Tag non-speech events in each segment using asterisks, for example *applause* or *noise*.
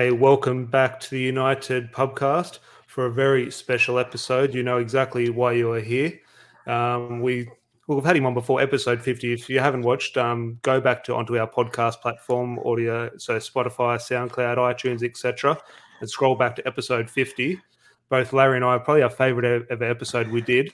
Okay, welcome back to the United Pubcast for a very special episode. You know exactly why you are here. Um, we well, we've had him on before, episode fifty. If you haven't watched, um, go back to onto our podcast platform, audio, so Spotify, SoundCloud, iTunes, etc., and scroll back to episode fifty. Both Larry and I, probably our favourite ever episode we did,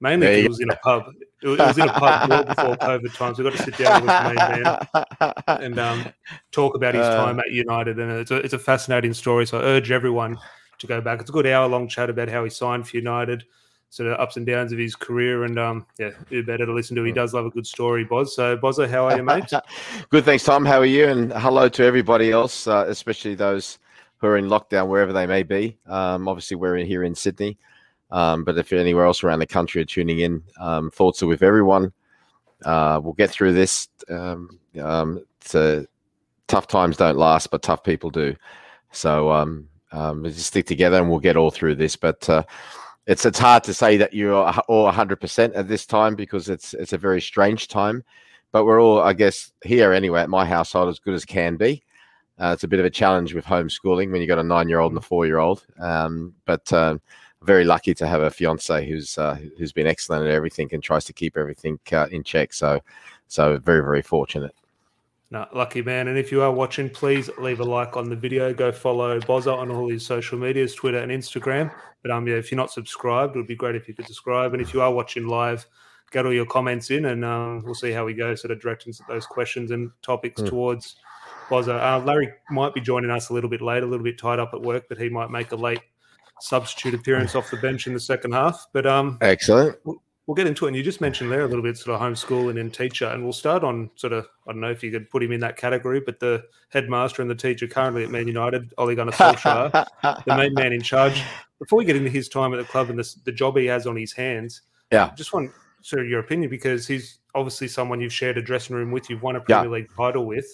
mainly because it was in a pub. It was in a pub *laughs* well before COVID times. We got to sit down with the main man *laughs* and um, talk about his Uh. time at United, and it's a, it's a fascinating story. So I urge everyone to go back. It's a good hour long chat about how he signed for United, sort of ups and downs of his career, and um, yeah, who better to listen to? He does love a good story, Boz. So Bozza, how are you, mate? *laughs* Good, thanks, Tom. How are you? And hello to everybody else, uh, especially those who are in lockdown wherever they may be. Um, obviously, we're in, here in Sydney, um, but if you're anywhere else around the country are tuning in, um, thoughts are with everyone. Uh, we'll get through this. Um, um, it's a, tough times don't last, but tough people do. So um, um, let's just stick together and we'll get all through this. But uh, it's it's hard to say that you're all 100% at this time because it's it's a very strange time. But we're all, I guess, here anyway at my household as good as can be. Uh, it's a bit of a challenge with homeschooling when you've got a nine year old and a four year old. Um, but uh, very lucky to have a fiance who's uh, who's been excellent at everything and tries to keep everything uh, in check. So, so very very fortunate. No, lucky man. And if you are watching, please leave a like on the video. Go follow Bozza on all his social medias, Twitter and Instagram. But um, yeah, if you're not subscribed, it would be great if you could subscribe. And if you are watching live, get all your comments in, and um, we'll see how we go. Sort of directing those questions and topics Mm. towards Bozza. Uh, Larry might be joining us a little bit late, a little bit tied up at work, but he might make a late substitute appearance off the bench in the second half. But um, Excellent. we'll get into it. And you just mentioned there a little bit sort of homeschooling and teacher, and we'll start on sort of I don't know if you could put him in that category, but the headmaster and the teacher currently at Man United, Ole Gunnar Solskjaer, *laughs* the main man in charge. Before we get into his time at the club and the, the job he has on his hands, Yeah. just want sort of your opinion because he's obviously someone you've shared a dressing room with, you've won a Yeah. Premier League title with.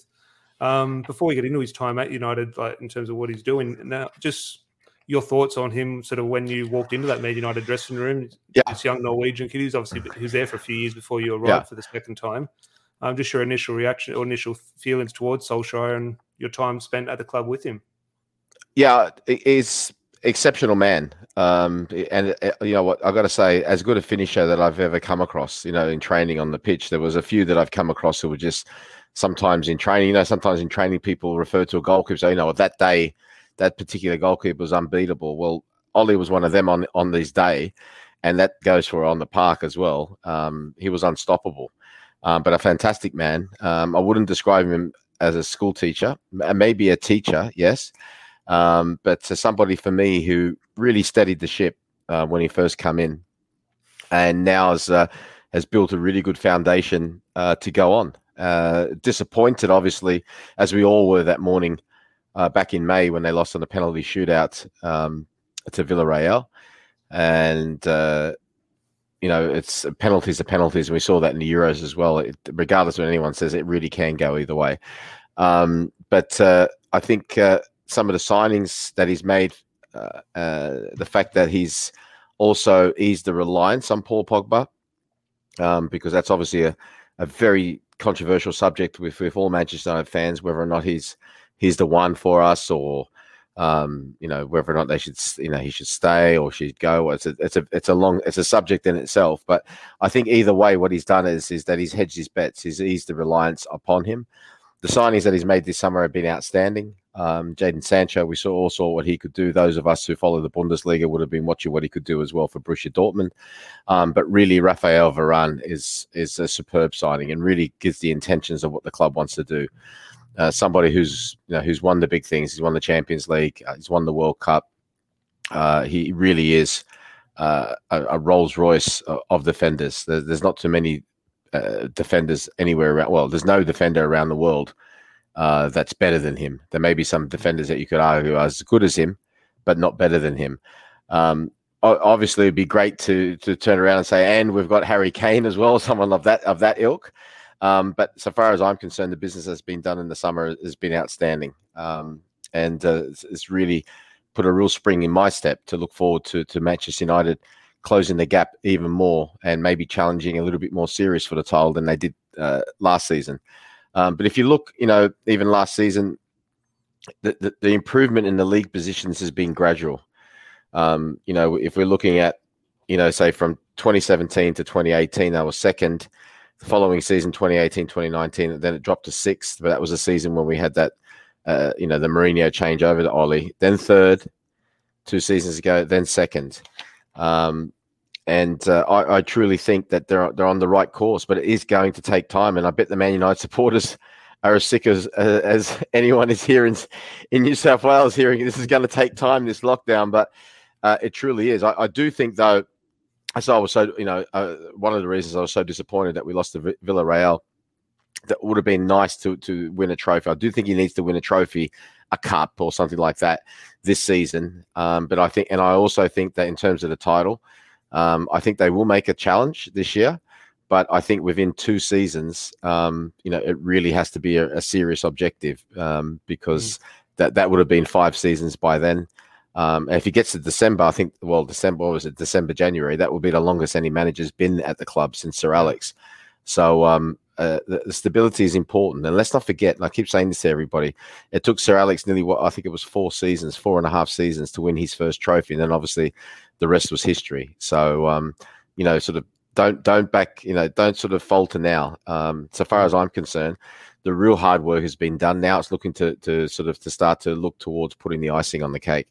Um, before we get into his time at United, like in terms of what he's doing now, just your thoughts on him, sort of when you walked into that Man United dressing room. Yeah. this young Norwegian kid, he's obviously he was there for a few years before you arrived Yeah. for the second time. Um, just your initial reaction or initial feelings towards Solskjaer and your time spent at the club with him. Yeah, he- he's exceptional man. Um, and uh, you know what, I've got to say, as good a finisher that I've ever come across. You know, in training on the pitch, there was a few that I've come across who were just sometimes in training. You know, sometimes in training, people refer to a goalkeeper. So you know, that day, that particular goalkeeper was unbeatable. Well, Ollie was one of them on on this day, and that goes for on the park as well. Um, he was unstoppable, um, but a fantastic man. Um, I wouldn't describe him as a school teacher, maybe a teacher, yes um, but to somebody for me who really steadied the ship uh, when he first come in, and now has uh, has built a really good foundation uh, to go on. Uh, disappointed, obviously, as we all were that morning uh, back in May when they lost on the penalty shootout um, to Villarreal, and uh, you know it's penalties are penalties, and we saw that in the Euros as well. It, regardless of what anyone says, it really can go either way. Um, but uh, I think uh, some of the signings that he's made, uh, uh, the fact that he's also eased the reliance on Paul Pogba, um, because that's obviously a, a very controversial subject with, with all Manchester United fans, whether or not he's he's the one for us or um, you know whether or not they should you know he should stay or should go. It's a it's a it's a long it's a subject in itself. But I think either way, what he's done is is that he's hedged his bets. He's eased the reliance upon him. The signings that he's made this summer have been outstanding. Um, Jadon Sancho, we saw all saw what he could do. Those of us who follow the Bundesliga would have been watching what he could do as well for Borussia Dortmund. Um, but really, Rafael Varane is is a superb signing and really gives the intentions of what the club wants to do. Uh, somebody who's you know who's won the big things. He's won the Champions League. Uh, he's won the World Cup. Uh, he really is uh, a, a Rolls Royce of, of defenders. There, there's not too many uh, defenders anywhere around. Well, there's no defender around the world uh, that's better than him. There may be some defenders that you could argue are as good as him, but not better than him. Um, obviously, it'd be great to to turn around and say, and we've got Harry Kane as well, *laughs* someone of that of that ilk. Um, but so far as I'm concerned, the business that's been done in the summer has been outstanding, um, and uh, it's, it's really put a real spring in my step to look forward to to Manchester United closing the gap even more and maybe challenging a little bit more serious for the title than they did uh, last season. Um, but if you look, you know, even last season, the, the, the improvement in the league positions has been gradual. Um, you know, if we're looking at, you know, say from 2017 to 2018, they were second. The following season, 2018, 2019, then it dropped to sixth. But that was a season when we had that, uh, you know, the Mourinho change over to Ollie. Then third, two seasons ago. Then second. Um, and uh, I, I, truly think that they're they're on the right course, but it is going to take time. And I bet the Man United supporters are as sick as uh, as *laughs* anyone is here in in New South Wales hearing this is going to take time this lockdown, but uh, it truly is. I, I, do think though, as I was so you know uh, one of the reasons I was so disappointed that we lost to Villarreal. That would have been nice to to win a trophy. I do think he needs to win a trophy, a cup or something like that this season. Um, but I think, and I also think that in terms of the title, um, I think they will make a challenge this year. But I think within two seasons, um, you know, it really has to be a, a serious objective um, because mm. that that would have been five seasons by then. Um, and if he gets to December, I think, well, December was it December, January? That would be the longest any manager's been at the club since Sir Alex. So um, uh, the, the, stability is important. And let's not forget, and I keep saying this to everybody, it took Sir Alex nearly what I think it was four seasons, four and a half seasons to win his first trophy. And then obviously the rest was history. So, um, you know, sort of don't don't back, you know, don't sort of falter now. Um, so far as I'm concerned, the real hard work has been done. Now it's looking to to sort of to start to look towards putting the icing on the cake.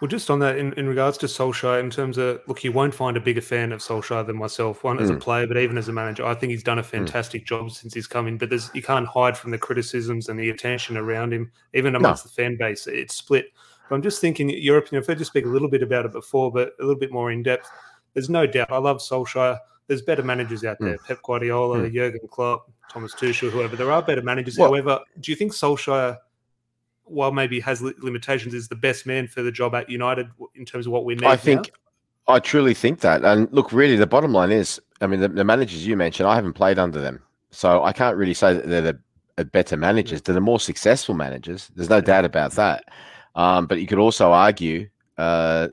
Well, just on that, in, in regards to Solskjaer, in terms of look, you won't find a bigger fan of Solskjaer than myself. One as mm. a player, but even as a manager, I think he's done a mm. fantastic mm. job since he's come in. But there's you can't hide from the criticisms and the attention around him, even amongst no. the fan base. It's split. But I'm just thinking, Europe. You know, I've heard you speak a little bit about it before, but a little bit more in depth. There's no doubt. I love Solskjaer. There's better managers out there: mm. Pep Guardiola, mm. Jurgen Klopp, Thomas Tuchel, whoever. There are better managers. Well, However, do you think Solskjaer? While maybe has limitations, is the best man for the job at United in terms of what we need. I think, now? I truly think that. And look, really, the bottom line is, I mean, the, the, managers you mentioned, I haven't played under them, so I can't really say that they're the better managers. They're the more successful managers. There's no doubt about that. Um, but you could also argue, uh,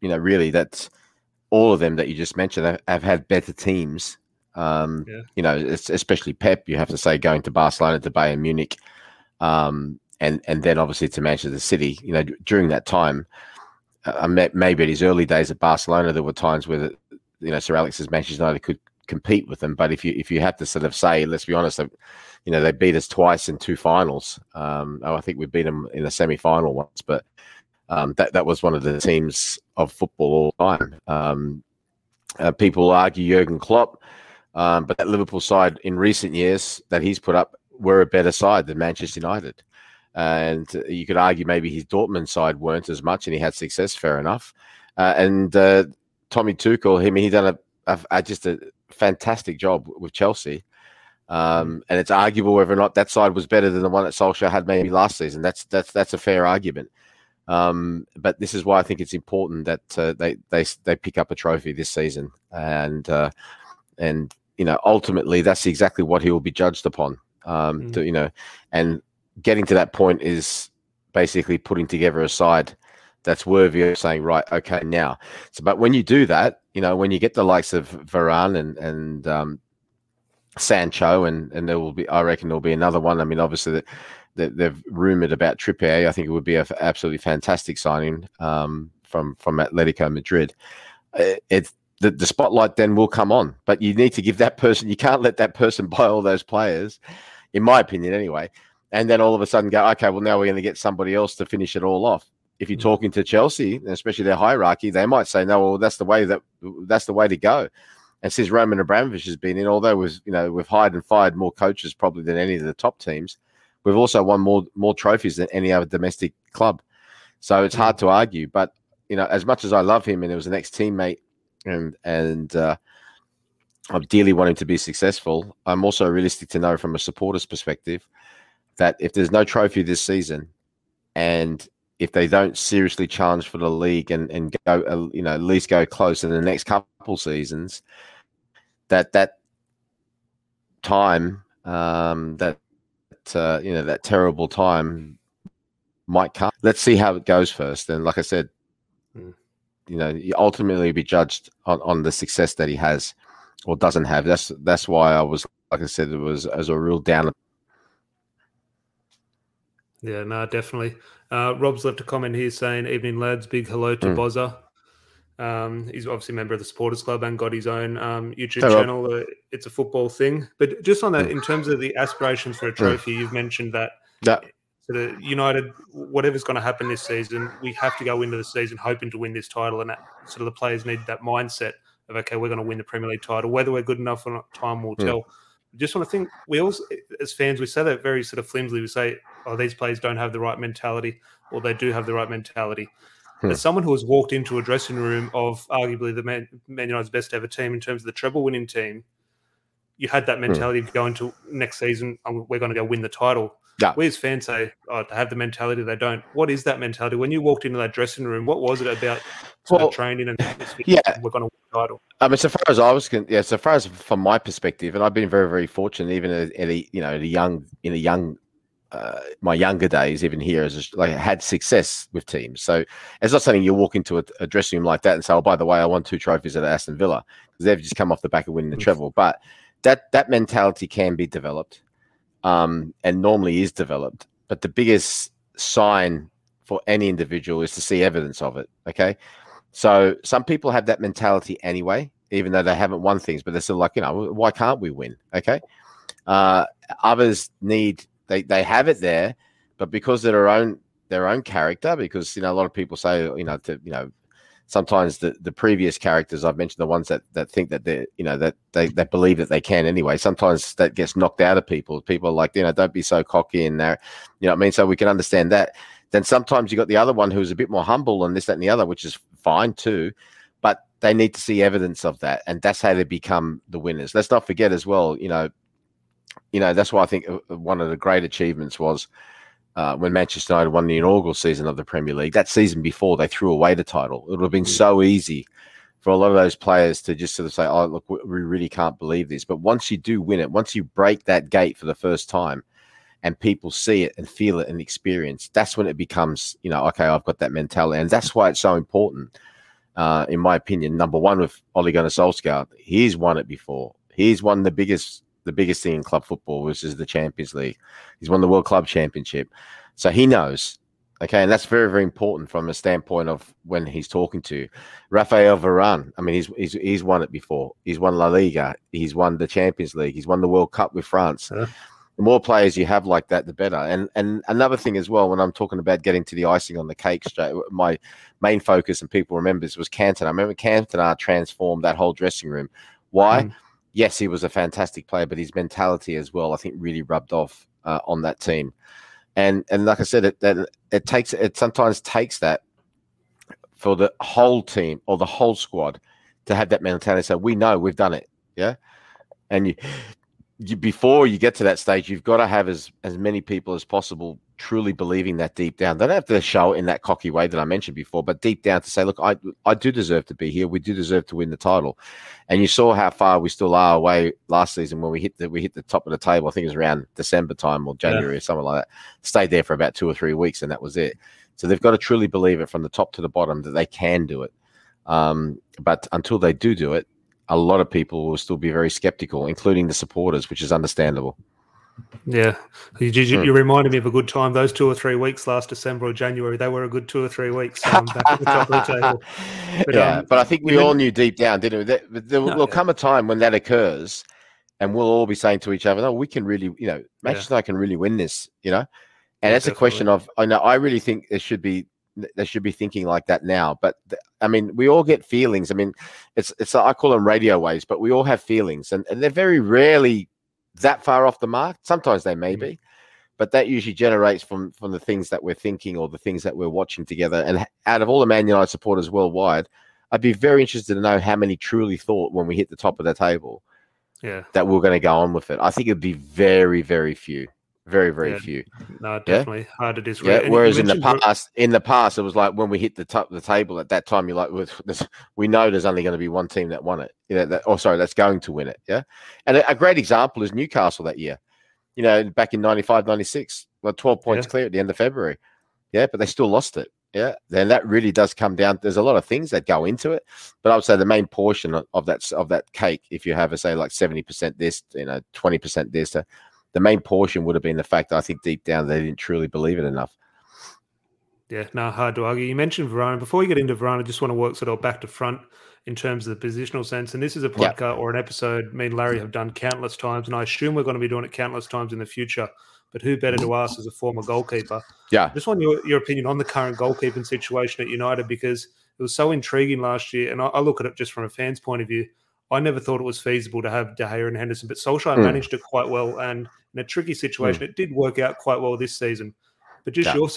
you know, really that all of them that you just mentioned have, have had better teams. Um, yeah. You know, especially Pep. You have to say going to Barcelona, to Bayern Munich. Um, and and then obviously to Manchester City. You know, during that time, uh, I met maybe at his early days at Barcelona, there were times where the, you know Sir Alex's Manchester United could compete with them. But if you if you had to sort of say, let's be honest, you know they beat us twice in two finals. Um, oh, I think we beat them in a semi final once, but um, that that was one of the teams of football all time. Um, uh, people argue Jurgen Klopp, um, but that Liverpool side in recent years that he's put up were a better side than Manchester United and you could argue maybe his Dortmund side weren't as much, and he had success. Fair enough. Uh, and uh, Tommy Tuchel, I mean, he done a, a, a, just a fantastic job with Chelsea. Um, mm. and it's arguable whether or not that side was better than the one that Solskjaer had maybe last season. That's that's that's a fair argument. Um, but this is why I think it's important that uh, they they they pick up a trophy this season, and uh, and you know ultimately that's exactly what he will be judged upon. Um, mm. to, you know, and getting to that point is basically putting together a side that's worthy of saying, right, okay, now. So, but when you do that, you know, when you get the likes of Varane and and um, Sancho, and and there will be, I reckon, there'll be another one. I mean, obviously, that they, they've rumored about Trippier. I think it would be an absolutely fantastic signing um, from from Atletico Madrid. It's the, the spotlight then will come on, but you need to give that person. You can't let that person *laughs* buy all those players, in my opinion, anyway and then all of a sudden go, okay, well now we're going to get somebody else to finish it all off. If you're mm. talking to Chelsea, especially their hierarchy, they might say, no, well that's the way that that's the way to go. And since Roman Abramovich has been in, although we've you know we've hired and fired more coaches probably than any of the top teams, we've also won more more trophies than any other domestic club. So it's hard to argue. But you know, as much as I love him and it was an ex teammate, and and uh, I dearly want him to be successful, I'm also realistic to know from a supporter's perspective that if there's no trophy this season, and if they don't seriously challenge for the league and and go, uh, you know, at least go close in the next couple seasons, that that time, um, that uh, you know, that terrible time might come. Let's see how it goes first. And like I said, mm. you know, you ultimately be judged on, on the success that he has or doesn't have. That's that's why I was, like I said, it was as a real down Yeah, no, definitely. Uh, Rob's left a comment here saying, "Evening lads, big hello to Mm. Bozza." Um, he's obviously a member of the Supporters Club and got his own um, YouTube Hey, channel. Uh, it's a football thing, but just on that, Mm. in terms of the aspirations for a trophy, you've mentioned that Yeah. sort of United, whatever's going to happen this season, we have to go into the season hoping to win this title, and that, sort of the players need that mindset of okay, we're going to win the Premier League title. Whether we're good enough or not, time will Mm. tell. Just want to think, we also, as fans, we say that very sort of flimsily. We say, oh, these players don't have the right mentality, or they do have the right mentality. Hmm. As someone who has walked into a dressing room of arguably the Man, Man United's best ever team in terms of the treble winning team, you had Hmm. that mentality of going to next season, we're going to go win the title. Yeah. We as fans say, oh, to have the mentality, they don't. What is that mentality? When you walked into that dressing room, what was it about Well, training and yeah. we're going to win the title? I mean, so far as I was, con- yeah, so far as from my perspective, and I've been very, very fortunate, even at, at a, you know, at a young, in a young, uh, my younger days, even here, as a- like had success with teams. So it's not something you walk into a, a dressing room like that and say, "Oh, by the way, I won two trophies at Aston Villa," because they've just come off the back of winning the treble. But that that mentality can be developed, um, and normally is developed. But the biggest sign for any individual is to see evidence of it. Okay. So some people have that mentality anyway, even though they haven't won things, but they're still like, you know, why can't we win? Okay. Uh, others need they they have it there, but because of their own their own character, because you know a lot of people say, you know, to you know, sometimes the the previous characters I've mentioned the ones that that think that they you know that they they believe that they can anyway. Sometimes that gets knocked out of people. People are like, you know, don't be so cocky and there, you know what I mean? So we can understand that. Then sometimes you got the other one who's a bit more humble and this, that, and the other, which is fine too. But they need to see evidence of that, and that's how they become the winners. Let's not forget as well, you know, you know that's why I think uh, one of the great achievements was uh, when Manchester United won the inaugural season of the Premier League. That season before, they threw away the title. It would have been so easy for a lot of those players to just sort of say, "Oh, look, we we really can't believe this." But once you do win it, once you break that gate for the first time, and people see it and feel it and experience, that's when it becomes, you know, okay, I've got that mentality, and that's why it's so important. Uh, in my opinion, number one with Ole Gunnar Solskjaer, he's won it before. He's won the biggest, the biggest thing in club football, which is the Champions League. He's won the World Club Championship, so he knows. Okay, and that's very, very important from a standpoint of when he's talking to Rafael Varane. I mean, he's he's he's won it before. He's won La Liga. He's won the Champions League. He's won the World Cup with France. Yeah. The more players you have like that, the better. And and another thing as well, when I'm talking about getting to the icing on the cake, straight, my main focus and people remember this was Cantona. I remember Cantona transformed that whole dressing room. Why? Mm. Yes, he was a fantastic player, but his mentality as well, I think, really rubbed off uh, on that team. And and like I said, it it takes it sometimes takes that for the whole team or the whole squad to have that mentality. So we know we've done it, yeah. And you, you before you get to that stage, you've got to have as as many people as possible truly believing that deep down. They don't have to show in that cocky way that I mentioned before, but deep down to say, look, I I do deserve to be here. We do deserve to win the title. And you saw how far we still are away last season when we hit the we hit the top of the table. I think it was around December time or January or something like that. Stayed there for about two or three weeks, and that was it. So they've got to truly believe it from the top to the bottom that they can do it. Um, but until they do do it, a lot of people will still be very skeptical, including the supporters, which is understandable. Yeah, you, you, Hmm. you reminded me of a good time. Those two or three weeks last December or January, they were a good two or three weeks um, back at the top of the *laughs* table. But, yeah, um, but I think we all knew deep down, didn't we? That, there will No, there'll yeah. come a time when that occurs, and we'll all be saying to each other, "No, we can really, you know, Manchester United can really win this," you know. And Yeah, it's a question of, I know, I really think there should be they should be thinking like that now. But th- I mean, we all get feelings. I mean, it's it's I call them radio waves, but we all have feelings, and, and they're very rarely that far off the mark. Sometimes they may be, but that usually generates from from the things that we're thinking or the things that we're watching together. And out of all the Man United supporters worldwide, I'd be very interested to know how many truly thought when we hit the top of the table Yeah, that we're going to go on with it. I think it'd be very, very few, very, very Yeah. few. no, definitely hard to disagree. Yeah. Whereas in the past, in the past, it was like when we hit the top of the table at that time, you're like, *laughs* we know there's only going to be one team that won it. You know, that, or sorry, that's going to win it. Yeah. And a, a great example is Newcastle that year. You know, back in 95, 96, well, 12 points Yeah. clear at the end of February. Yeah. But they still lost it. Yeah. Then that really does come down. There's a lot of things that go into it, but I would say the main portion of, that of that cake, if you have a say like 70% this, you know, 20% this, uh, the main portion would have been the fact that I think deep down they didn't truly believe it enough. Yeah, no, hard to argue. You mentioned Varane. Before we get into Varane, I just want to work sort of back to front in terms of the positional sense. And this is a podcast or an episode me and Larry have done countless times, and I assume we're going to be doing it countless times in the future. But who better to ask as a former goalkeeper? Yeah. Just want your, your opinion on the current goalkeeping situation at United because it was so intriguing last year. And I, I look at it just from a fan's point of view. I never thought it was feasible to have De Gea and Henderson, but Solskjaer mm. managed it quite well. And in a tricky situation, mm. it did work out quite well this season. But just yeah. your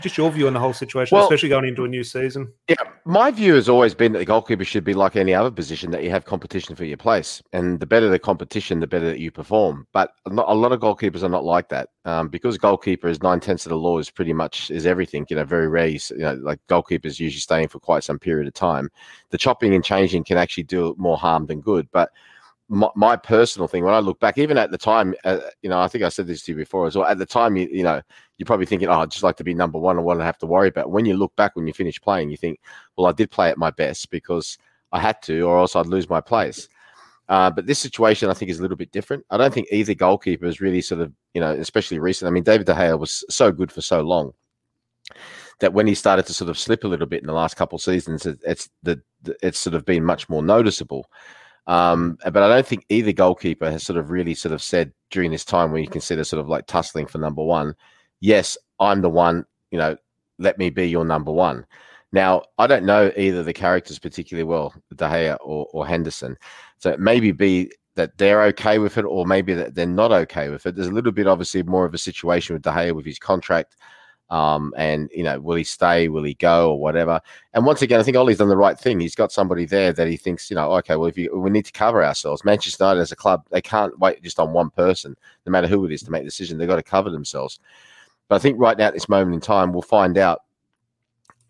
just your view on the whole situation, well, especially going into a new season. Yeah, my view has always been that the goalkeeper should be like any other position that you have competition for your place, and the better the competition, the better that you perform. But a lot of goalkeepers are not like that um, because goalkeeper is nine tenths of the law is pretty much is everything. You know, very rare. You know, like goalkeepers usually staying for quite some period of time. The chopping and changing can actually do more harm than good, but my, my, personal thing when I look back, even at the time, uh, you know, I think I said this to you before as well. At the time, you, you know, you're probably thinking, oh, I'd just like to be number one and what I have to worry about. When you look back, when you finish playing, you think, well, I did play at my best because I had to, or else I'd lose my place. Uh, but this situation, I think, is a little bit different. I don't think either goalkeeper is really sort of, you know, especially recent. I mean, David De Gea was so good for so long that when he started to sort of slip a little bit in the last couple of seasons, it, it's the it's sort of been much more noticeable. Um, but I don't think either goalkeeper has sort of really sort of said during this time when you consider sort of like tussling for number one, yes, I'm the one, you know, let me be your number one. Now, I don't know either the characters particularly well, De Gea or, or Henderson. So it maybe be that they're okay with it or maybe that they're not okay with it. There's a little bit obviously more of a situation with De Gea with his contract. Um, and you know, will he stay? Will he go, or whatever? And once again, I think Ollie's done the right thing. He's got somebody there that he thinks, you know, okay, well, if you, we need to cover ourselves, Manchester United as a club, they can't wait just on one person, no matter who it is, to make the decision. They've got to cover themselves. But I think right now at this moment in time, we'll find out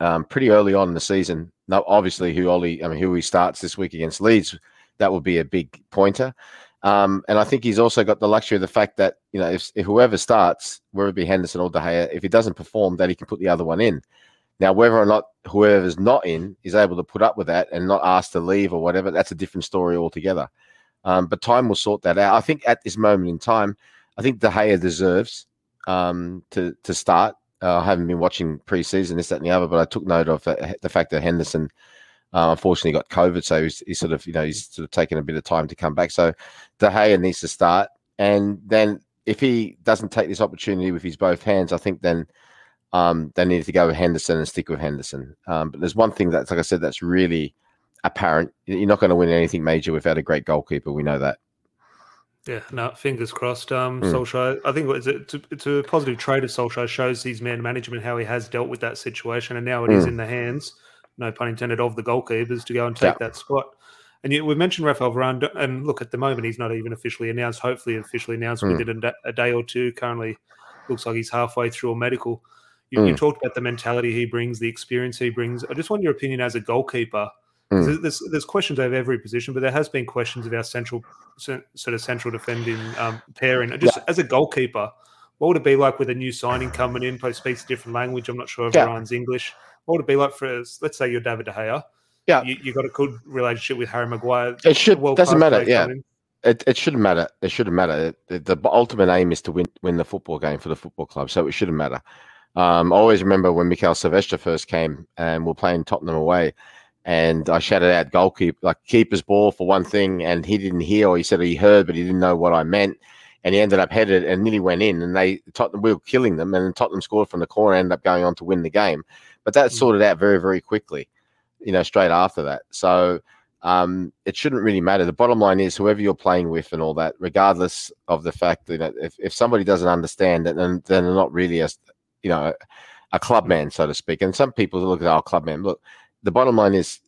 um, pretty early on in the season. Now, obviously, who Ollie, I mean, who he starts this week against Leeds, that would be a big pointer. Um, and I think he's also got the luxury of the fact that you know if, if whoever starts, whether it be Henderson or De Gea, if he doesn't perform, that he can put the other one in. Now, whether or not whoever's not in is able to put up with that and not asked to leave or whatever, that's a different story altogether. Um, but time will sort that out. I think at this moment in time, I think De Gea deserves um, to to start. Uh, I haven't been watching preseason this, that, and the other, but I took note of uh, the fact that Henderson uh, unfortunately, got COVID, so he's, he's, sort of you know he's sort of taken a bit of time to come back. So De Gea needs to start, and then if he doesn't take this opportunity with his both hands, I think then um, they need to go with Henderson and stick with Henderson. Um, but there's one thing that's like I said that's really apparent: you're not going to win anything major without a great goalkeeper. We know that. Yeah, no, fingers crossed. Um, mm. Solskjaer, I think it's a, it's a, it's a positive trait of Solskjaer. Shows his man management how he has dealt with that situation, and now it mm. is in the hands no pun intended, of the goalkeepers to go and take yeah. that spot. And you, we mentioned Rafael Varane, and look, at the moment he's not even officially announced. Hopefully, officially announced mm. within a, a, day or two. Currently, looks like he's halfway through a medical. You, mm. you, talked about the mentality he brings, the experience he brings. I just want your opinion as a goalkeeper. Mm. There's, there's questions over every position, but there has been questions of our central sort of central defending um, pairing. Just yeah. as a goalkeeper, what would it be like with a new signing coming in? Probably speaks a different language. I'm not sure if yeah. Ryan's English. What would it be like for, us? let's say, you're David De Gea? Yeah, you, you got a good relationship with Harry Maguire. It should doesn't matter. Yeah, it, it shouldn't matter. It shouldn't matter. The, the, ultimate aim is to win win the football game for the football club, so it shouldn't matter. Um, I always remember when Mikael Silvestre first came and we're playing Tottenham away, and I shouted out goalkeeper like keeper's ball for one thing, and he didn't hear or he said he heard, but he didn't know what I meant. And he ended up headed and nearly went in, and they Tottenham we were killing them, and Tottenham scored from the corner, and ended up going on to win the game. But that mm. sorted out very, very quickly, you know, straight after that. So um, it shouldn't really matter. The bottom line is whoever you're playing with and all that, regardless of the fact that you know, if, if somebody doesn't understand it, then, then they're not really a, you know, a club man, so to speak. And some people look at our oh, club man. Look, the bottom line is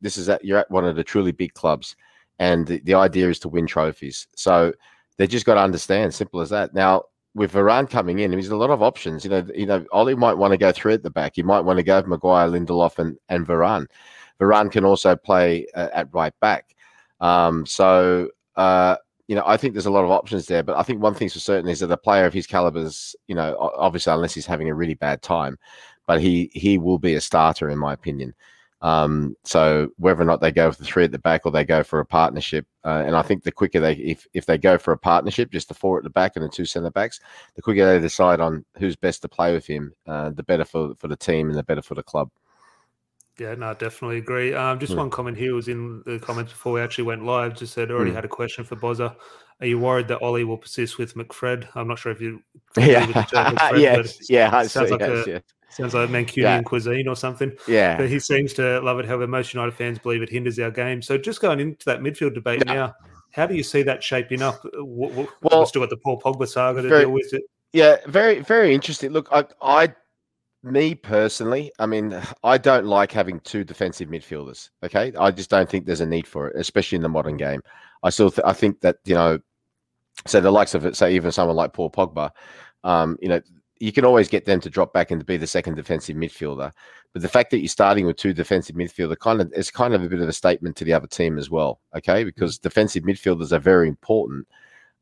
this is that you're at one of the truly big clubs, and the, the idea is to win trophies. So they just got to understand, simple as that. Now, with Varane coming in, there's a lot of options. You know, you know, Ollie might want to go three at the back. He might want to go Maguire, Lindelof, and and Varane. Varane can also play uh, at right back. Um, so uh, you know, I think there's a lot of options there. But I think one thing's for certain is that a player of his calibers, you know, obviously unless he's having a really bad time, but he he will be a starter in my opinion. Um, so whether or not they go for the three at the back or they go for a partnership, uh, and I think the quicker they if if they go for a partnership, just the four at the back and the two centre backs, the quicker they decide on who's best to play with him, uh, the better for for the team and the better for the club. Yeah, no, definitely agree. Um, just Mm. one comment here was in the comments before we actually went live. Just said already Mm. had a question for Bozza. Are you worried that Ollie will persist with McFred? I'm not sure if you *laughs* Yeah, with *laughs* yes, yeah, sounds see, like yes, a- yeah. Sounds like Mancunian Yeah. cuisine or something. yeah. But he seems to love it. However, most United fans believe it hinders our game. So just going into that midfield debate Yeah. now, how do you see that shaping up? Uh, w- w- Well, still got the Paul Pogba saga to very- deal with. It. Yeah, very, very interesting. Look, I, I, me personally, I mean, I don't like having two defensive midfielders. Okay, I just don't think there's a need for it, especially in the modern game. I still, th- I think that you know, so the likes of it, say even someone like Paul Pogba, um, you know, you can always get them to drop back and to be the second defensive midfielder. But the fact that you're starting with two defensive midfielder kind of it's kind of a bit of a statement to the other team as well. Okay, because defensive midfielders are very important.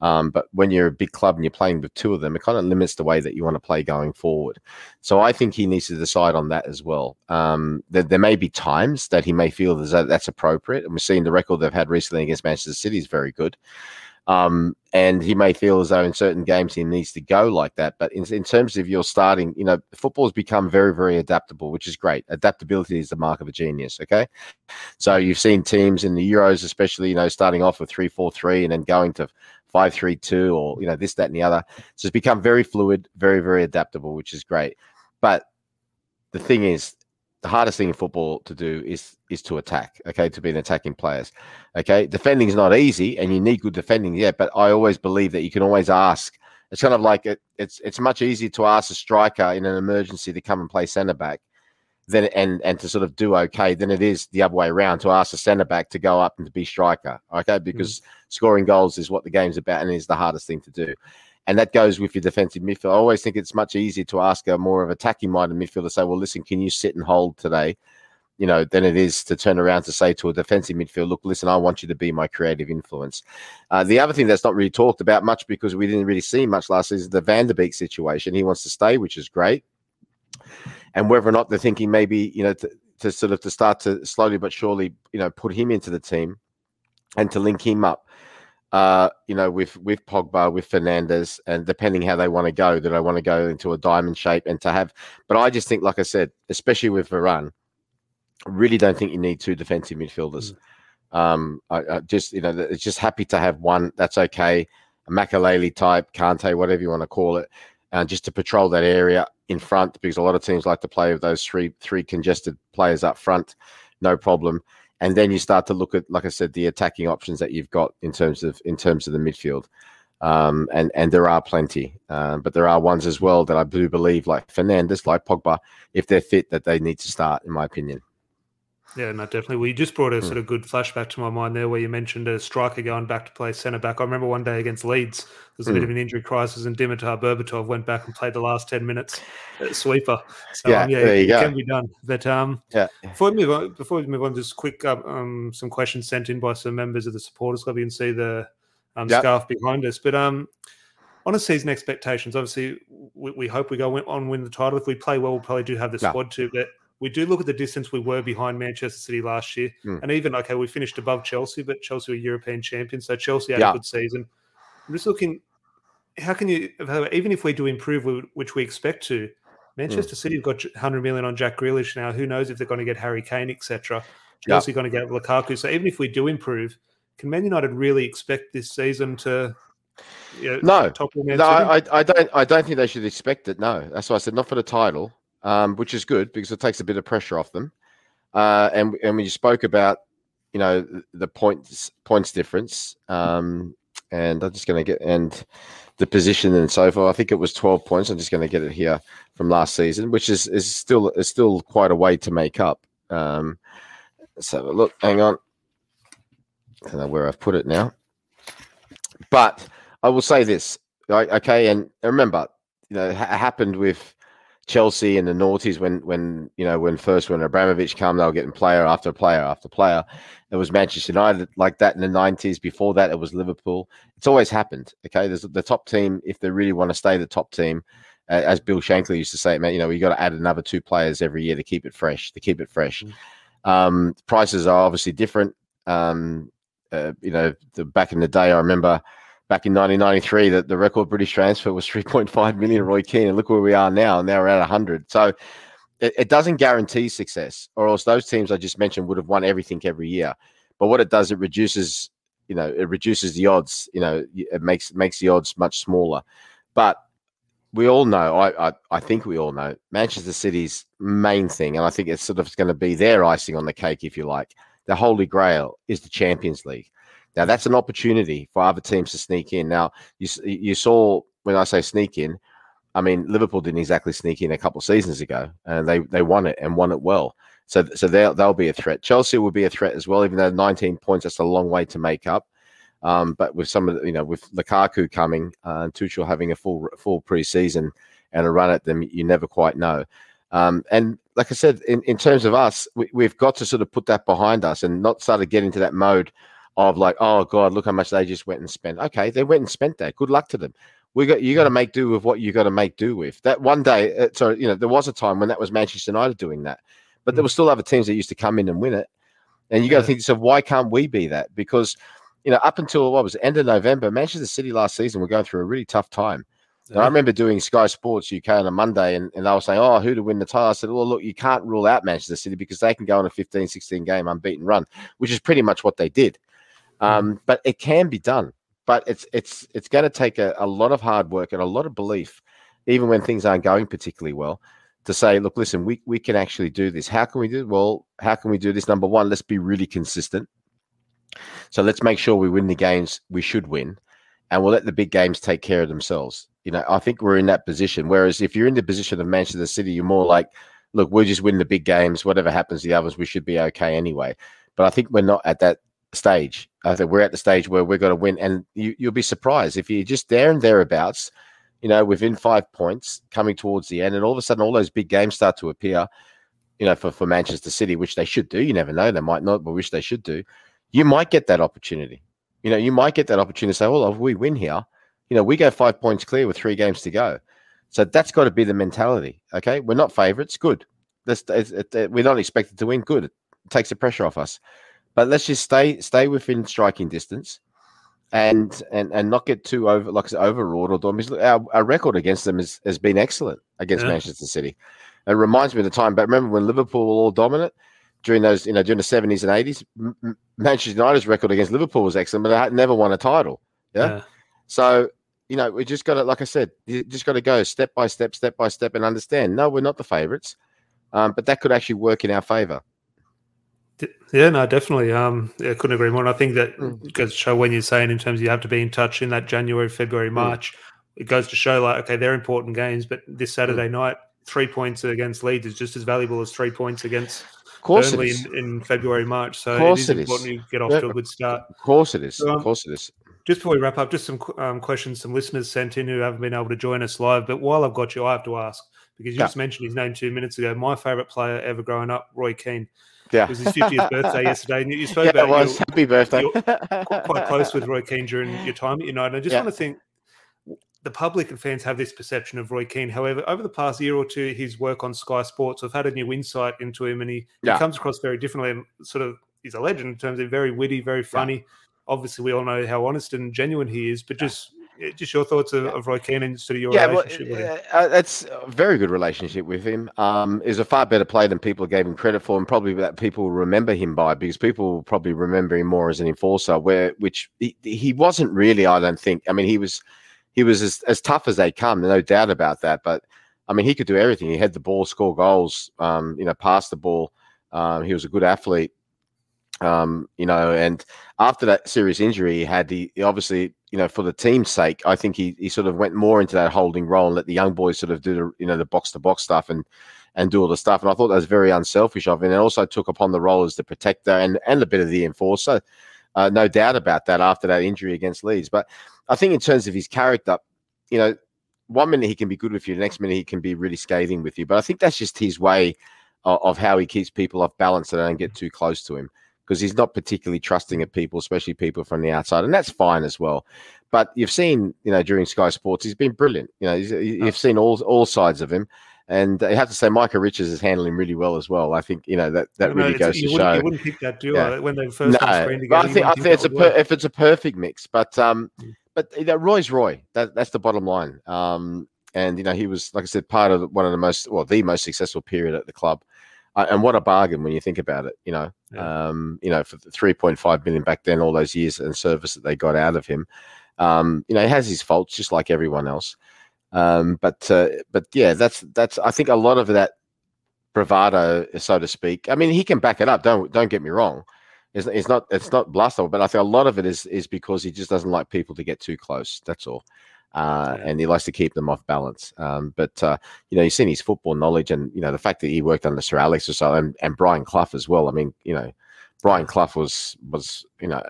Um, but when you're a big club and you're playing with two of them, it kind of limits the way that you want to play going forward. So I think he needs to decide on that as well. Um, there, there may be times that he may feel that that's appropriate, and we're seeing the record they've had recently against Manchester City is very good. Um, and he may feel as though in certain games he needs to go like that. But in, in terms of your starting, you know, football's become very, very adaptable, which is great. Adaptability is the mark of a genius. Okay. So you've seen teams in the Euros, especially, you know, starting off with three, four, three, and then going to five, three, two, or, you know, this, that, and the other. So it's become very fluid, very, very adaptable, which is great. But the thing is, the hardest thing in football to do is is to attack. Okay, to be an attacking players. Okay, defending is not easy, and you need good defending. Yeah, but I always believe that you can always ask. It's kind of like it, it's it's much easier to ask a striker in an emergency to come and play centre back than and and to sort of do okay than it is the other way around to ask a centre back to go up and to be striker. Okay, hmm. because scoring goals is what the game's about and is the hardest thing to do. And that goes with your defensive midfield. I always think it's much easier to ask a more of attacking minded midfielder to say, well, listen, can you sit and hold today? You know, than it is to turn around to say to a defensive midfield, look, listen, I want you to be my creative influence. Uh, the other thing that's not really talked about much because we didn't really see much last season, is the Van de Beek situation. He wants to stay, which is great. And whether or not they're thinking maybe, you know, to, to sort of to start to slowly but surely, you know, put him into the team and to link him up uh, you know, with with Pogba, with Fernandes, and depending how they want to go, that I want to go into a diamond shape and to have? But I just think, like I said, especially with Varane, I really don't think you need two defensive midfielders. Um, I, I just you know, it's just happy to have one. That's okay. A Makelele type, Kante, whatever you want to call it, uh, just to patrol that area in front because a lot of teams like to play with those three three congested players up front, no problem and then you start to look at, like I said, the attacking options that you've got in terms of in terms of the midfield, um, and and there are plenty, um, but there are ones as well that I do believe, like Fernandes, like Pogba, if they're fit, that they need to start, in my opinion. Yeah, no, definitely. Well, you just brought a Hmm. sort of good flashback to my mind there where you mentioned a striker going back to play centre back. I remember one day against Leeds, there was a bit Hmm. of an injury crisis, and Dimitar Berbatov went back and played the last 10 minutes at sweeper. So, Yeah, um, yeah, there you it go. can be done. But um, Yeah, before we move on, before we move on, just quick um, um, some questions sent in by some members of the supporters club. You can see the um, Yep. scarf behind us. But um, on a season expectations, obviously, we, we hope we go on win the title. If we play well, we'll probably do have the Yeah. squad to. But we do look at the distance we were behind Manchester City last year, Mm. and even okay, we finished above Chelsea, but Chelsea were European champions, so Chelsea had Yeah. a good season. I'm just looking. How can you, even if we do improve, which we expect to, Manchester City have got 100 million on Jack Grealish now. Who knows if they're going to get Harry Kane, etc. Yeah. Chelsea going to get Lukaku. So even if we do improve, can Man United really expect this season to you know, No. no, City? I, I don't, I don't think they should expect it. No, that's why I said not for the title, um, which is good because it takes a bit of pressure off them. Uh, and and when you spoke about, you know, the- points points difference, um, and I'm just going to get and the position and so forth. I think it was 12 points. I'm just going to get it here from last season, which is is still is still quite a way to make up. Um, a look. Hang on. I don't know where I've put it now, but I will say this. Right, okay, and remember, you know, it ha- happened with Chelsea in the noughties when, when you know, when first when Abramovich came, they were getting player after player after player. It was Manchester United like that in the nineties. Before that, it was Liverpool. It's always happened. Okay, there's the top team if they really want to stay the top team. Uh, as Bill Shankly used to say, man, you know, you got to add another two players every year to keep it fresh, to keep it fresh. Um, prices are obviously different. Um, uh, you know, the, back in the day, I remember back in 1993 that the record British transfer was 3.5 million Roy Keane, and look where we are now. Now we're at 100. So it, it doesn't guarantee success, or else those teams I just mentioned would have won everything every year. But what it does, it reduces, you know, it reduces the odds. You know, it makes makes the odds much smaller. But we all know, I, I, I think we all know, Manchester City's main thing, and I think it's sort of going to be their icing on the cake, if you like. The holy grail is the Champions League. Now that's an opportunity for other teams to sneak in. Now you you saw when I say sneak in, I mean Liverpool didn't exactly sneak in a couple of seasons ago, and they they won it and won it well. So so they'll they'll be a threat. Chelsea will be a threat as well, even though 19 points that's a long way to make up. Um, but with some of the, you know with Lukaku coming uh, and Tuchel having a full full preseason and a run at them, you never quite know. Um, and like I said, in, in terms of us, we, have got to sort of put that behind us and not start to get into that mode of like, oh God, look how much they just went and spent. Okay, they went and spent that. Good luck to them. We got you got to make do with what you got to make do with. That one day, uh, so you know, there was a time when that was Manchester United doing that, but there mm. were still other teams that used to come in and win it. And you got to yeah. think, so why can't we be that? Because you know, up until what was it, end of November, Manchester City last season were going through a really tough time. Yeah. I remember doing Sky Sports UK on a Monday, and, and they were saying, Oh, who to win the title? I said, Well, look, you can't rule out Manchester City because they can go on a 15, 16 game unbeaten run, which is pretty much what they did. Hmm. Um, but it can be done. But it's it's it's going to take a, a lot of hard work and a lot of belief, even when things aren't going particularly well, to say, look, listen, we, we can actually do this. How can we do? Well, how can we do this? Number one, let's be really consistent. So let's make sure we win the games we should win, and we'll let the big games take care of themselves. You know, I think we're in that position. Whereas if you're in the position of Manchester City, you're more like, look, we'll just win the big games. Whatever happens to the others, we should be okay anyway. But I think we're not at that stage. Uh, I think we're at the stage where we're going to win, and you, you'll be surprised if you're just there and thereabouts. You know, within five points, coming towards the end, and all of a sudden, all those big games start to appear. You know, for, for Manchester City, which they should do. You never know; they might not, but wish they should do you might get that opportunity. You know, you might get that opportunity to say, well, if we win here, you know, we go five points clear with three games to go. So that's got to be the mentality. Okay. We're not favorites. Good. It, it, we're not expected to win. Good. It takes the pressure off us. But let's just stay stay within striking distance and and and not get too over like overwrought or done. Our, our record against them has, has been excellent against yeah. Manchester City. It reminds me of the time, but remember when Liverpool were all dominant? during those, you know, during the seventies and eighties, Manchester United's record against Liverpool was excellent, but they had never won a title. Yeah? yeah. So, you know, we just got to, like I said, you just got to go step by step, step by step, and understand. No, we're not the favourites, um, but that could actually work in our favour. Yeah, no, definitely. Um, I couldn't agree more. And I think that mm. goes to show when you're saying in terms of you have to be in touch in that January, February, mm. March. Mm. It goes to show like okay, they're important games, but this Saturday mm. night, three points against Leeds is just as valuable as three points against course Burnley in, in, February, March. So it is it important is. you get off yeah, to a good start. Of course it is. So, um, of course it is. Just before we wrap up, just some um, questions some listeners sent in who haven't been able to join us live. But while I've got you, I have to ask because you yeah. just mentioned his name two minutes ago. My favourite player ever growing up, Roy Keane. Yeah. It was his 50th birthday *laughs* yesterday. And you spoke yeah, about it was. Happy birthday. *laughs* quite close with Roy Keane during your time at United. I just yeah. want to think the public and fans have this perception of Roy Keane. However, over the past year or two, his work on Sky Sports, I've had a new insight into him, and he, yeah. he comes across very differently. And sort of, he's a legend in terms of very witty, very funny. Obviously, we all know how honest and genuine he is. But just, just your thoughts of, of Roy Keane and sort of your yeah, relationship well, with him. Uh, that's a very good relationship with him. Um, is a far better player than people gave him credit for, and probably that people will remember him by because people will probably remember him more as an enforcer, where which he, he wasn't really. I don't think. I mean, he was he was as, as tough as they come, no doubt about that. But I mean, he could do everything. He had the ball, score goals, um, you know, pass the ball. Um, he was a good athlete, um, you know. And after that serious injury he had, he, he, obviously, you know, for the team's sake, I think he, he sort of went more into that holding role and let the young boys sort of do the, you know, the box to box stuff and and do all the stuff. And I thought that was very unselfish of him. And also took upon the role as the protector and and a bit of the enforcer. Uh, no doubt about that after that injury against Leeds. But I think in terms of his character, you know, one minute he can be good with you, the next minute he can be really scathing with you. But I think that's just his way of, of how he keeps people off balance so they don't get too close to him because he's not particularly trusting of people, especially people from the outside, and that's fine as well. But you've seen, you know, during Sky Sports, he's been brilliant. You know, you've seen all all sides of him, And you have to say, Micah Richards is handling really well as well. I think you know that that No, really goes to show. You wouldn't pick that duo Yeah. when they first No, together. but I think I think it's a that would work. per, if it's a perfect mix. But um, Mm. but you know, Roy's Roy. That that's the bottom line. Um, and you know, he was like I said, part of one of the most well, the most successful period at the club. And what a bargain when you think about it. You know, Yeah. um, you know, for the three point five million back then, all those years and service that they got out of him. Um, you know, he has his faults just like everyone else. Um, but uh, but yeah, that's that's I think a lot of that bravado, so to speak. I mean, he can back it up. Don't don't get me wrong. It's, it's not it's not bluster, but I think a lot of it is is because he just doesn't like people to get too close. That's all. Uh, and he likes to keep them off balance. Um, but uh, you know, you've seen his football knowledge, and you know the fact that he worked under Sir Alex or so, and, and Brian Clough as well. I mean, you know, Brian Clough was was you know,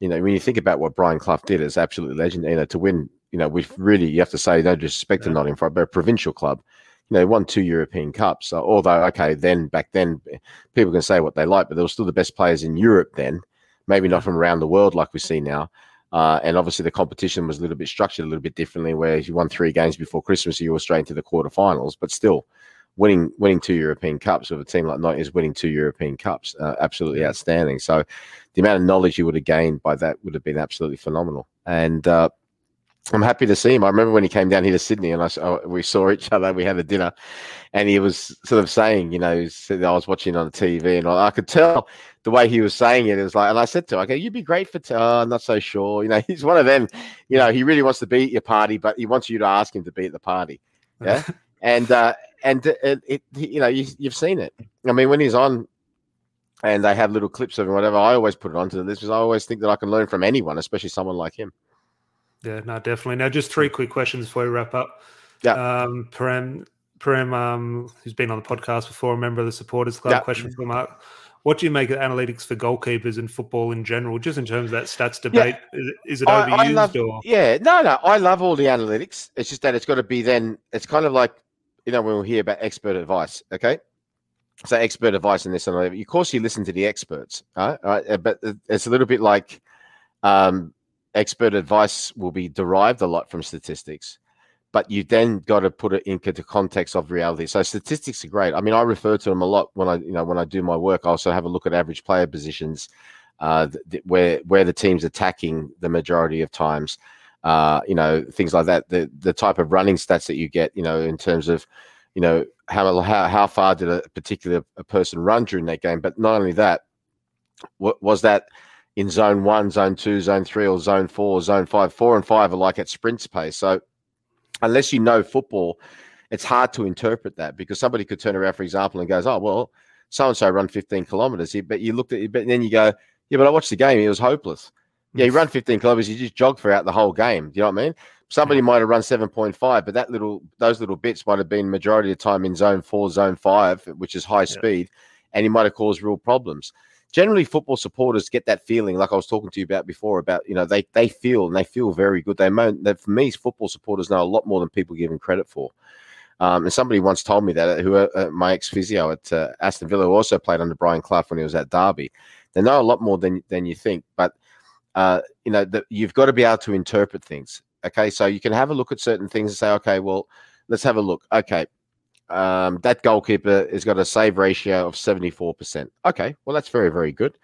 you know when you think about what Brian Clough did, it's absolutely legend. You know, to win, you know, we've really you have to say no disrespect to Yeah. Nottingham Forest, but a provincial club. You know, won two European Cups. So, although okay, then back then people can say what they like, but they were still the best players in Europe then. Maybe not from around the world like we see now. Uh, and obviously the competition was a little bit structured a little bit differently, where if you won three games before Christmas, you were straight into the quarterfinals. But still, winning winning two European Cups with a team like Nottingham is winning two European Cups, uh, absolutely outstanding. So the amount of knowledge you would have gained by that would have been absolutely phenomenal. And uh, I'm happy to see him. I remember when he came down here to Sydney, and I saw, we saw each other. We had a dinner, and he was sort of saying, you know, he said, I was watching on the TV, and I, I could tell the way he was saying it. It was like, and I said to him, "Okay, you'd be great for." T- oh, I'm not so sure. You know, *laughs* he's one of them. You know, he really wants to be at your party, but he wants you to ask him to be at the party. Yeah, *laughs* and uh, and it, it, you know, you, you've seen it. I mean, when he's on. And they have little clips of him, whatever. I always put it onto them. this because I always think that I can learn from anyone, especially someone like him. Yeah, no, definitely. Now, just three quick questions before we wrap up. Yeah. Um, Prem, Prem, um, who's been on the podcast before, a member of the supporters club. Yeah. Question for Mark: What do you make of analytics for goalkeepers and football in general, just in terms of that stats debate? Is, is it I- I overused love- or? Yeah, no, no. I love all the analytics. It's just that it's got to be then. It's kind of like you know when we hear about expert advice. Okay, so expert advice in this and that. Of course, you listen to the experts, right? right? But it's a little bit like um, expert advice will be derived a lot from statistics, but you then got to put it into the context of reality. So statistics are great. I mean, I refer to them a lot when I you know when I do my work. I also have a look at average player positions. Uh, th- where where the team's attacking the majority of times, uh, you know, things like that. The the type of running stats that you get, you know, in terms of, you know, how how how far did a particular a person run during that game? But not only that, what was that in zone one, zone two, zone three, or zone four, zone five? Four and five are like at sprint pace. So unless you know football, it's hard to interpret that because somebody could turn around, for example, and goes, "Oh well, so and so run 15 kilometers." But you looked at it, but then you go, "Yeah, but I watched the game; it was hopeless." Yeah, you run 15 kilometers, you just jog throughout the whole game. Do you know what I mean? Somebody might have run 7.5, but that little those little bits might have been majority of the time in zone four, zone five, which is high speed, and he might have caused real problems. Generally, football supporters get that feeling, like I was talking to you about before, about you know they they feel and they feel very good. They mo- that for me, football supporters know a lot more than people give them credit for. Um, and somebody once told me that who uh, my ex physio at uh, Aston Villa also played under Brian Clough when he was at Derby. They know a lot more than than you think, but uh, you know that you've got to be able to interpret things. Okay, so you can have a look at certain things and say, okay, well, let's have a look. Okay, um, that goalkeeper has got a save ratio of seventy four percent. Okay, well, that's very very good.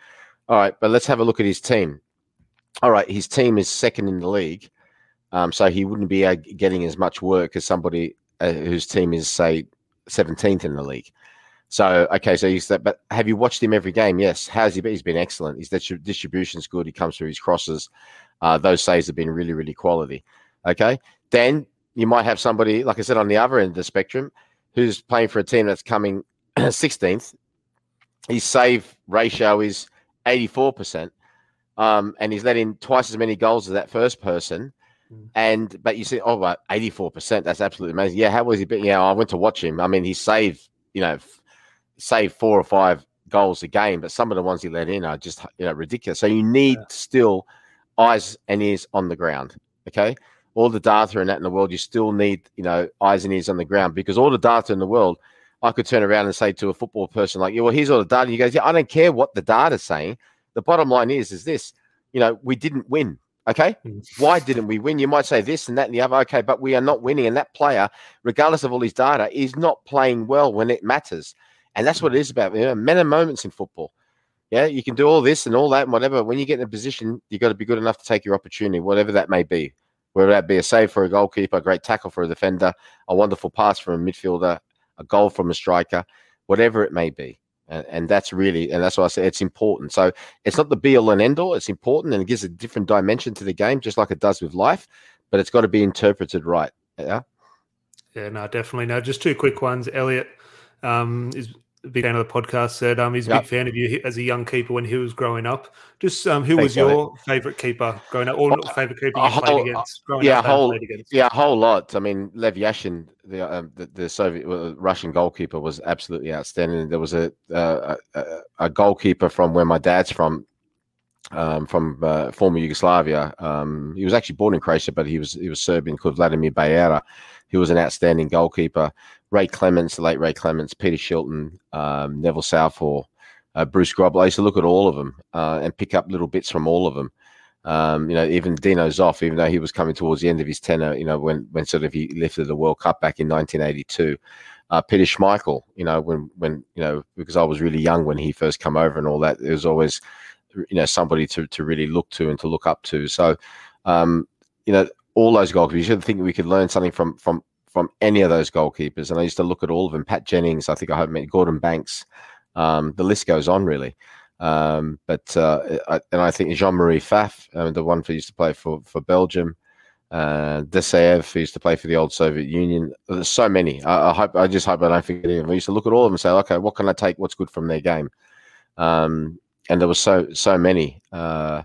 All right, but let's have a look at his team. All right, his team is second in the league, um, so he wouldn't be uh, getting as much work as somebody uh, whose team is say seventeenth in the league. So okay, so he's that. But have you watched him every game? Yes. How's he been? He's been excellent. His distri- distribution's good. He comes through his crosses. Uh, those saves have been really, really quality. Okay, then you might have somebody, like I said, on the other end of the spectrum, who's playing for a team that's coming *clears throat* 16th. His save ratio is 84 percent, um, and he's let in twice as many goals as that first person. Mm. And but you see, oh, right, 84 percent. That's absolutely amazing. Yeah, how was he? Been? Yeah, I went to watch him. I mean, he saved, you know, f- saved four or five goals a game, but some of the ones he let in are just you know ridiculous. So you need Yeah. still eyes and ears on the ground. Okay, all the data and that in the world, you still need you know eyes and ears on the ground because all the data in the world, I could turn around and say to a football person like, "Yeah, well, here's all the data." You goes, "Yeah, I don't care what the data's saying. The bottom line is, is this: you know, we didn't win. Okay. Mm. Why didn't we win? You might say this and that and the other. Okay. But we are not winning. And that player, regardless of all his data, is not playing well when it matters. And that's what it is about. You know, men and moments in football. Yeah. You can do all this and all that and whatever. When you get in a position, you've got to be good enough to take your opportunity, whatever that may be. Whether that be a save for a goalkeeper, a great tackle for a defender, a wonderful pass from a midfielder, a goal from a striker, whatever it may be. And, and that's really, and that's why I say it's important. So it's not the be all and end all. It's important and it gives a different dimension to the game, just like it does with life. But it's got to be interpreted right. Yeah. Yeah, no, definitely. No, just two quick ones. Elliot um, is big fan of the podcast. Said um, he's a Yep. big fan of you as a young keeper when he was growing up. Just um, who Thanks, was your favourite keeper growing up, or Well, favourite keeper you played against growing yeah, up? whole- against? Yeah, a whole lot. I mean, Lev Yashin, the um, the, the Soviet uh, Russian goalkeeper, was absolutely outstanding. There was a uh, a, a- a goalkeeper from where my dad's from, um, from uh, former Yugoslavia. Um, he was actually born in Croatia, but he was he was Serbian, called Vladimir Beara. He was an outstanding goalkeeper. Ray Clemence, the late Ray Clemence, Peter Shilton, um, Neville Southall, uh, Bruce Grobbelaar. I used to look at all of them uh, and pick up little bits from all of them. Um, you know, even Dino Zoff, even though he was coming towards the end of his tenure, you know, when when sort of he lifted the World Cup back in 1982. Uh, Peter Schmeichel, you know, when when you know, because I was really young when he first come over and all that, there was always, you know, somebody to to really look to and to look up to. So, um, you know, all those goalkeepers, you should think we could learn something from from from any of those goalkeepers. And I used to look at all of them. Pat Jennings, I think I hope Gordon Banks. Um, the list goes on really. Um, but uh, I, and I think Jean Marie Pfaff, uh, the one who used to play for for Belgium, uh, who used to play for the old Soviet Union. There's so many. I, I hope I just hope I don't forget any. I used to look at all of them and say, okay, what can I take? What's good from their game? Um, and there was so so many uh,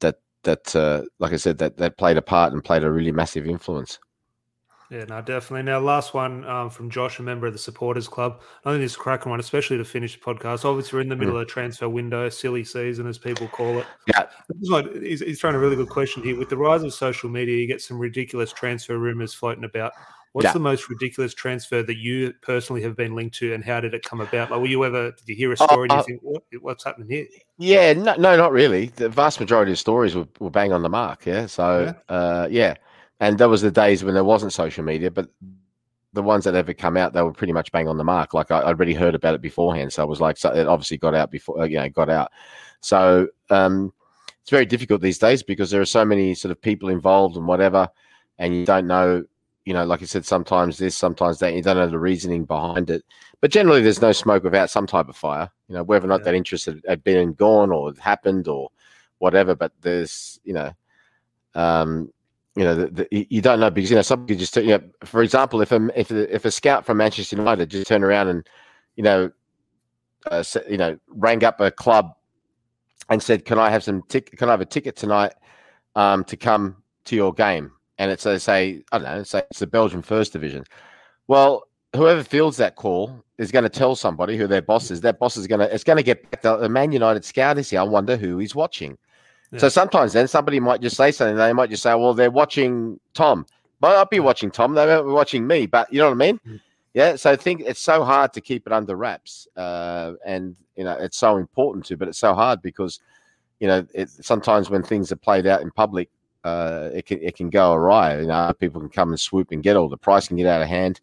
that that uh, like I said that that played a part and played a really massive influence. Yeah, no, definitely. Now, last one um, from Josh, a member of the Supporters Club. I think this is a cracking one, especially to finish the podcast. Obviously, we're in the middle of the transfer window, silly season, as people call it. Yeah. He's, he's throwing a really good question here. With the rise of social media, you get some ridiculous transfer rumors floating about. What's Yeah. the most ridiculous transfer that you personally have been linked to, and how did it come about? Like, were you ever? Did you hear a story? and uh, you think, what, what's happening here? Yeah, no, no, not really. The vast majority of stories were, were bang on the mark. Yeah, so yeah. Uh, yeah, and there was the days when there wasn't social media, but the ones that ever come out, they were pretty much bang on the mark. Like I, I'd already heard about it beforehand, so I was like, so it obviously got out before, you know, got out. So um, it's very difficult these days because there are so many sort of people involved and whatever, and you don't know, you know, like I said, sometimes this, sometimes that, you don't know the reasoning behind it. But generally, there's no smoke without some type of fire. You know, whether or not Yeah. that interest had, had been gone or happened or whatever. But there's, you know, um, you know, the, the, you- don't know because you know somebody could just, you know, for example, if a if a, if a scout from Manchester United just turned around and, you know, uh, you know, rang up a club and said, "Can I have some tick? Can I have a ticket tonight um, to come to your game?" And it's they say, I don't know, say it's the Belgian First Division. Well, whoever fields that call is going to tell somebody who their boss is. That boss is going to it's going to get back to the Man United scout is here. I wonder who he's watching. So sometimes then somebody might just say something. They might just say, "Well, they're watching Tom." Might not be watching Tom. They might be watching me. But you know what I mean? Mm. Yeah. So I think it's so hard to keep it under wraps, uh, and you know it's so important to, but it's so hard because you know it, sometimes when things are played out in public, uh, it can it can go awry. You know, people can come and swoop and get all the price can get out of hand.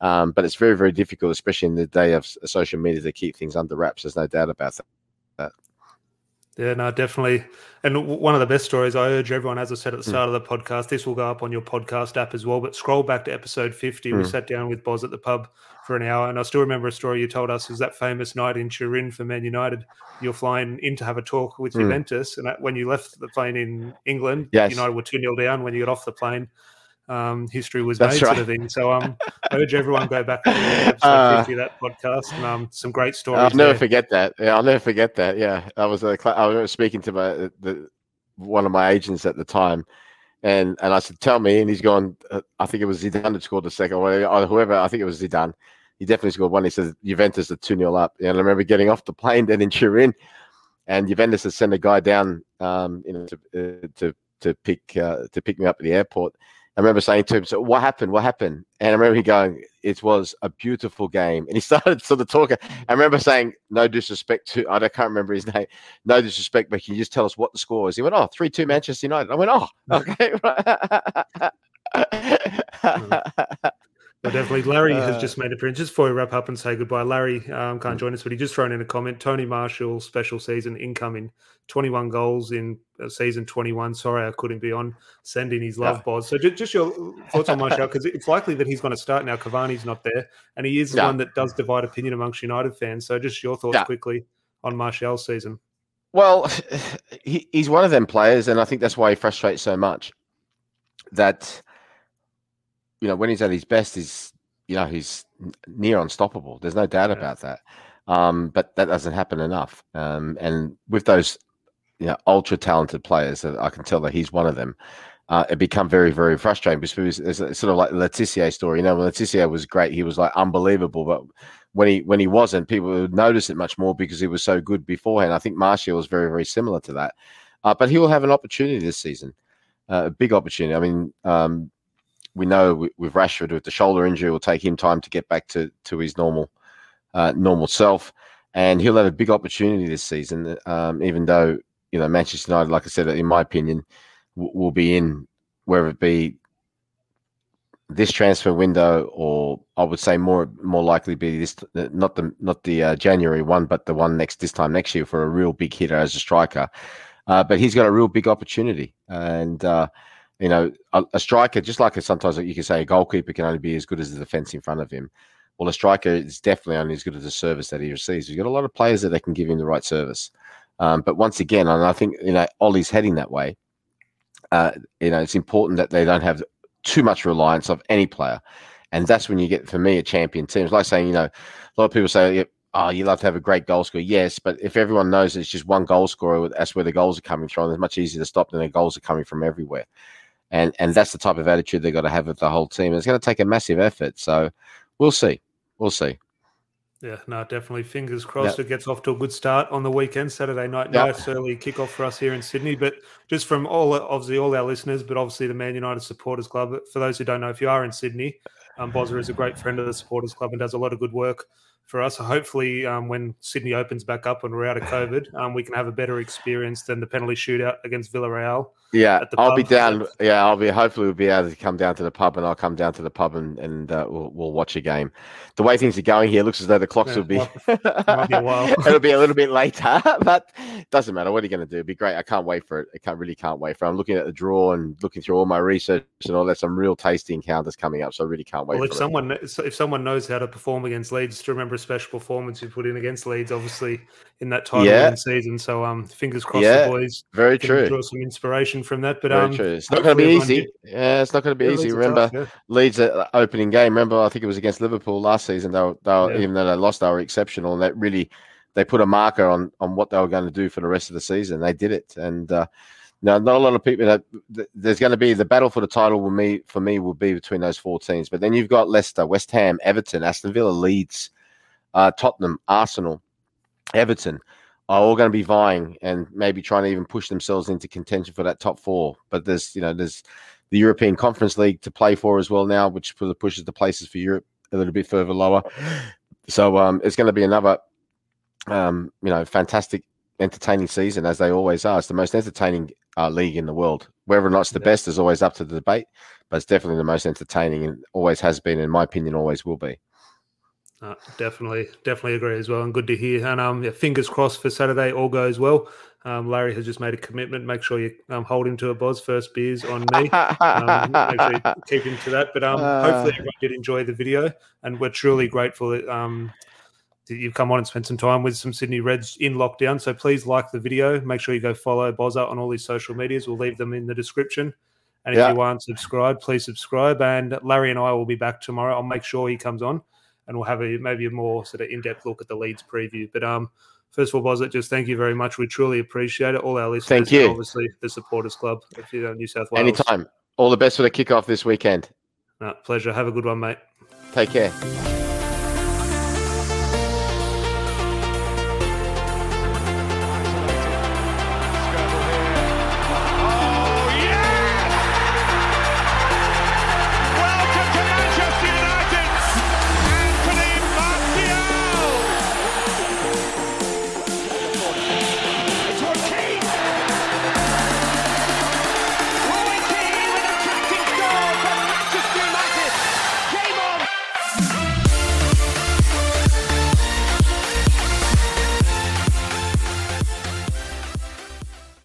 Um, but it's very very difficult, especially in the day of social media, to keep things under wraps. There's no doubt about that. Yeah, no, definitely. And one of the best stories, I urge everyone, as I said at the Mm. start of the podcast, this will go up on your podcast app as well. But scroll back to episode 50. We Mm. sat down with Boz at the pub for an hour. And I still remember a story you told us was that famous night in Turin for Man United. You're flying in to have a talk with Mm. Juventus. And when you left the plane in England, Yes. United were 2 0 down. When you got off the plane, um, history was That's made, sort of thing. So um, *laughs* I urge everyone go back to episode Uh, 50 that podcast. And um, some great stories. I'll never there. forget that. Yeah, I'll never forget that. Yeah, I was a cla- I was speaking to my the one of my agents at the time, and and I said, "Tell me," and he's gone. Uh, I think it was Zidane that scored the second, or whatever, or whoever. I think it was Zidane. He definitely scored one. He says Juventus are two 0 up, and I remember getting off the plane *laughs* then in Turin, and Juventus had sent a guy down, um, you know, to uh, to to pick uh, to pick me up at the airport. I remember saying to him, "So what happened? What happened?" And I remember he going, "It was a beautiful game." And he *laughs* started sort of talking. I remember saying, "No disrespect to I can't remember his *laughs* name. No disrespect, but can you just tell us what the score was?" He went, "Oh, three two Manchester United." I went, "Oh, okay." *laughs* Hmm. Well, definitely. Larry uh, has just made a print. Just before we wrap up and say goodbye, Larry um, can't join us, but he just thrown in a comment. Tony Martial, special season incoming, 21 goals in uh, season 21. Sorry, I couldn't be on. Sending his love, yeah. Boz. So just, just, your thoughts on Martial, because it's likely that he's going to start now. Cavani's not there, and he is one that does divide opinion amongst United fans. So just your thoughts quickly on Martial's season. Well, *sighs* he, he's one of them players, and I think that's why he frustrates so much. That you know, when he's at his best, he's you know he's near unstoppable. There's no doubt yeah. about that. Um, but that doesn't happen enough. Um, and with those you know ultra talented players, I can tell that he's one of them. Uh, it become very, very frustrating because it's, sort of like the Le Tissier story. You know, when Le was great, he was like unbelievable, but when he when he wasn't, people would notice it much more because he was so good beforehand. I think Martial was very, very similar to that. Uh, but he will have an opportunity this season, uh, a big opportunity. I mean, um, we know with Rashford with the shoulder injury, will take him time to get back to to his normal uh, normal self, and he'll have a big opportunity this season. Um, even though you know Manchester United, like I said, in my opinion, w- will be in whether it be this transfer window, or I would say more more likely be this not the not the uh, January one, but the one next this time next year for a real big hitter as a striker. Uh, but he's got a real big opportunity, and uh, you know, a, a, striker, just like a, sometimes you can say a goalkeeper can only be as good as the defense in front of him. Well, a striker is definitely only as good as the service that he receives. We've got a lot of players that they can give him the right service. Um, but once again, and I think, you know, Ole's heading that way. Uh, you know, it's important that they don't have too much reliance of any player. And that's when you get, for me, a champion team. It's like saying, you know, a lot of people say, oh, you love to have a great goal scorer. Yes, but if everyone knows it's just one goal scorer, that's where the goals are coming from. It's much easier to stop than the goals are coming from everywhere and and that's the type of attitude they've got to have with the whole team. It's going to take a massive effort. So we'll see. We'll see. Yeah, no, definitely. Fingers crossed yep. it gets off to a good start on the weekend, Saturday night. Yep. Nice early kickoff for us here in Sydney. But just from all, obviously, all our listeners, but obviously the Man United Supporters Club. For those who don't know, if you are in Sydney, um, Bozza is a great friend of the Supporters Club and does a lot of good work for us. So hopefully, um, when Sydney opens back up and we're out of COVID, um, we can have a better experience than the penalty shootout against Villarreal. Yeah, I'll be down. Yeah, I'll be. Hopefully, we'll be able to come down to the pub, and I'll come down to the pub and and uh, we'll, we'll watch a game. The way things are going here, looks as though the clocks yeah, will be. Might be *laughs* it'll be a little bit later, *laughs* but doesn't matter. What are you going to do? It'll be great. I can't wait for it. I can't really can't wait for. it. I'm looking at the draw and looking through all my research and all that. Some real tasty encounters coming up, so I really can't wait. Well, if someone it. if someone knows how to perform against Leeds, to remember a special performance you put in against Leeds, obviously in that title yeah. season. So um, fingers crossed, yeah, the boys. Very true. Draw some inspiration from that, but very um. True. It's not going to be easy. Yeah, it's not going to be yeah, easy. Remember, tough, yeah. Leeds opening game. Remember, I think it was against Liverpool last season. They were, they were yeah. even though they lost, they were exceptional. And that really, they put a marker on on what they were going to do for the rest of the season. They did it, and uh, now not a lot of people. Know, there's going to be the battle for the title. Will me for me will be between those four teams. But then you've got Leicester, West Ham, Everton, Aston Villa, Leeds, uh, Tottenham, Arsenal, Everton are all going to be vying and maybe trying to even push themselves into contention for that top four. But there's, you know, there's the European Conference League to play for as well now, which pushes the places for Europe a little bit further lower. So um, it's going to be another, um, you know, fantastic, entertaining season as they always are. It's the most entertaining uh, league in the world. Whether or not it's the yeah. best is always up to the debate, but it's definitely the most entertaining and always has been, in my opinion, always will be. Uh, definitely, definitely agree as well, and good to hear. And um, yeah, fingers crossed for Saturday, all goes well. Um, Larry has just made a commitment. Make sure you um, hold him to a Boz first beers on me. Um, make sure you *laughs* keep him to that. But um, uh, hopefully everyone did enjoy the video, and we're truly grateful that um, that you've come on and spent some time with some Sydney Reds in lockdown. So please like the video. Make sure you go follow Bozza on all his social medias. We'll leave them in the description. And if yeah. you aren't subscribed, please subscribe. And Larry and I will be back tomorrow. I'll make sure he comes on and we'll have a maybe a more sort of in-depth look at the Leeds preview. But um, first of all, Bozit, just thank you very much. We truly appreciate it. All our listeners, thank you. obviously the supporters club of New South Wales. Anytime. All the best for the kickoff this weekend. No, pleasure. Have a good one, mate. Take care.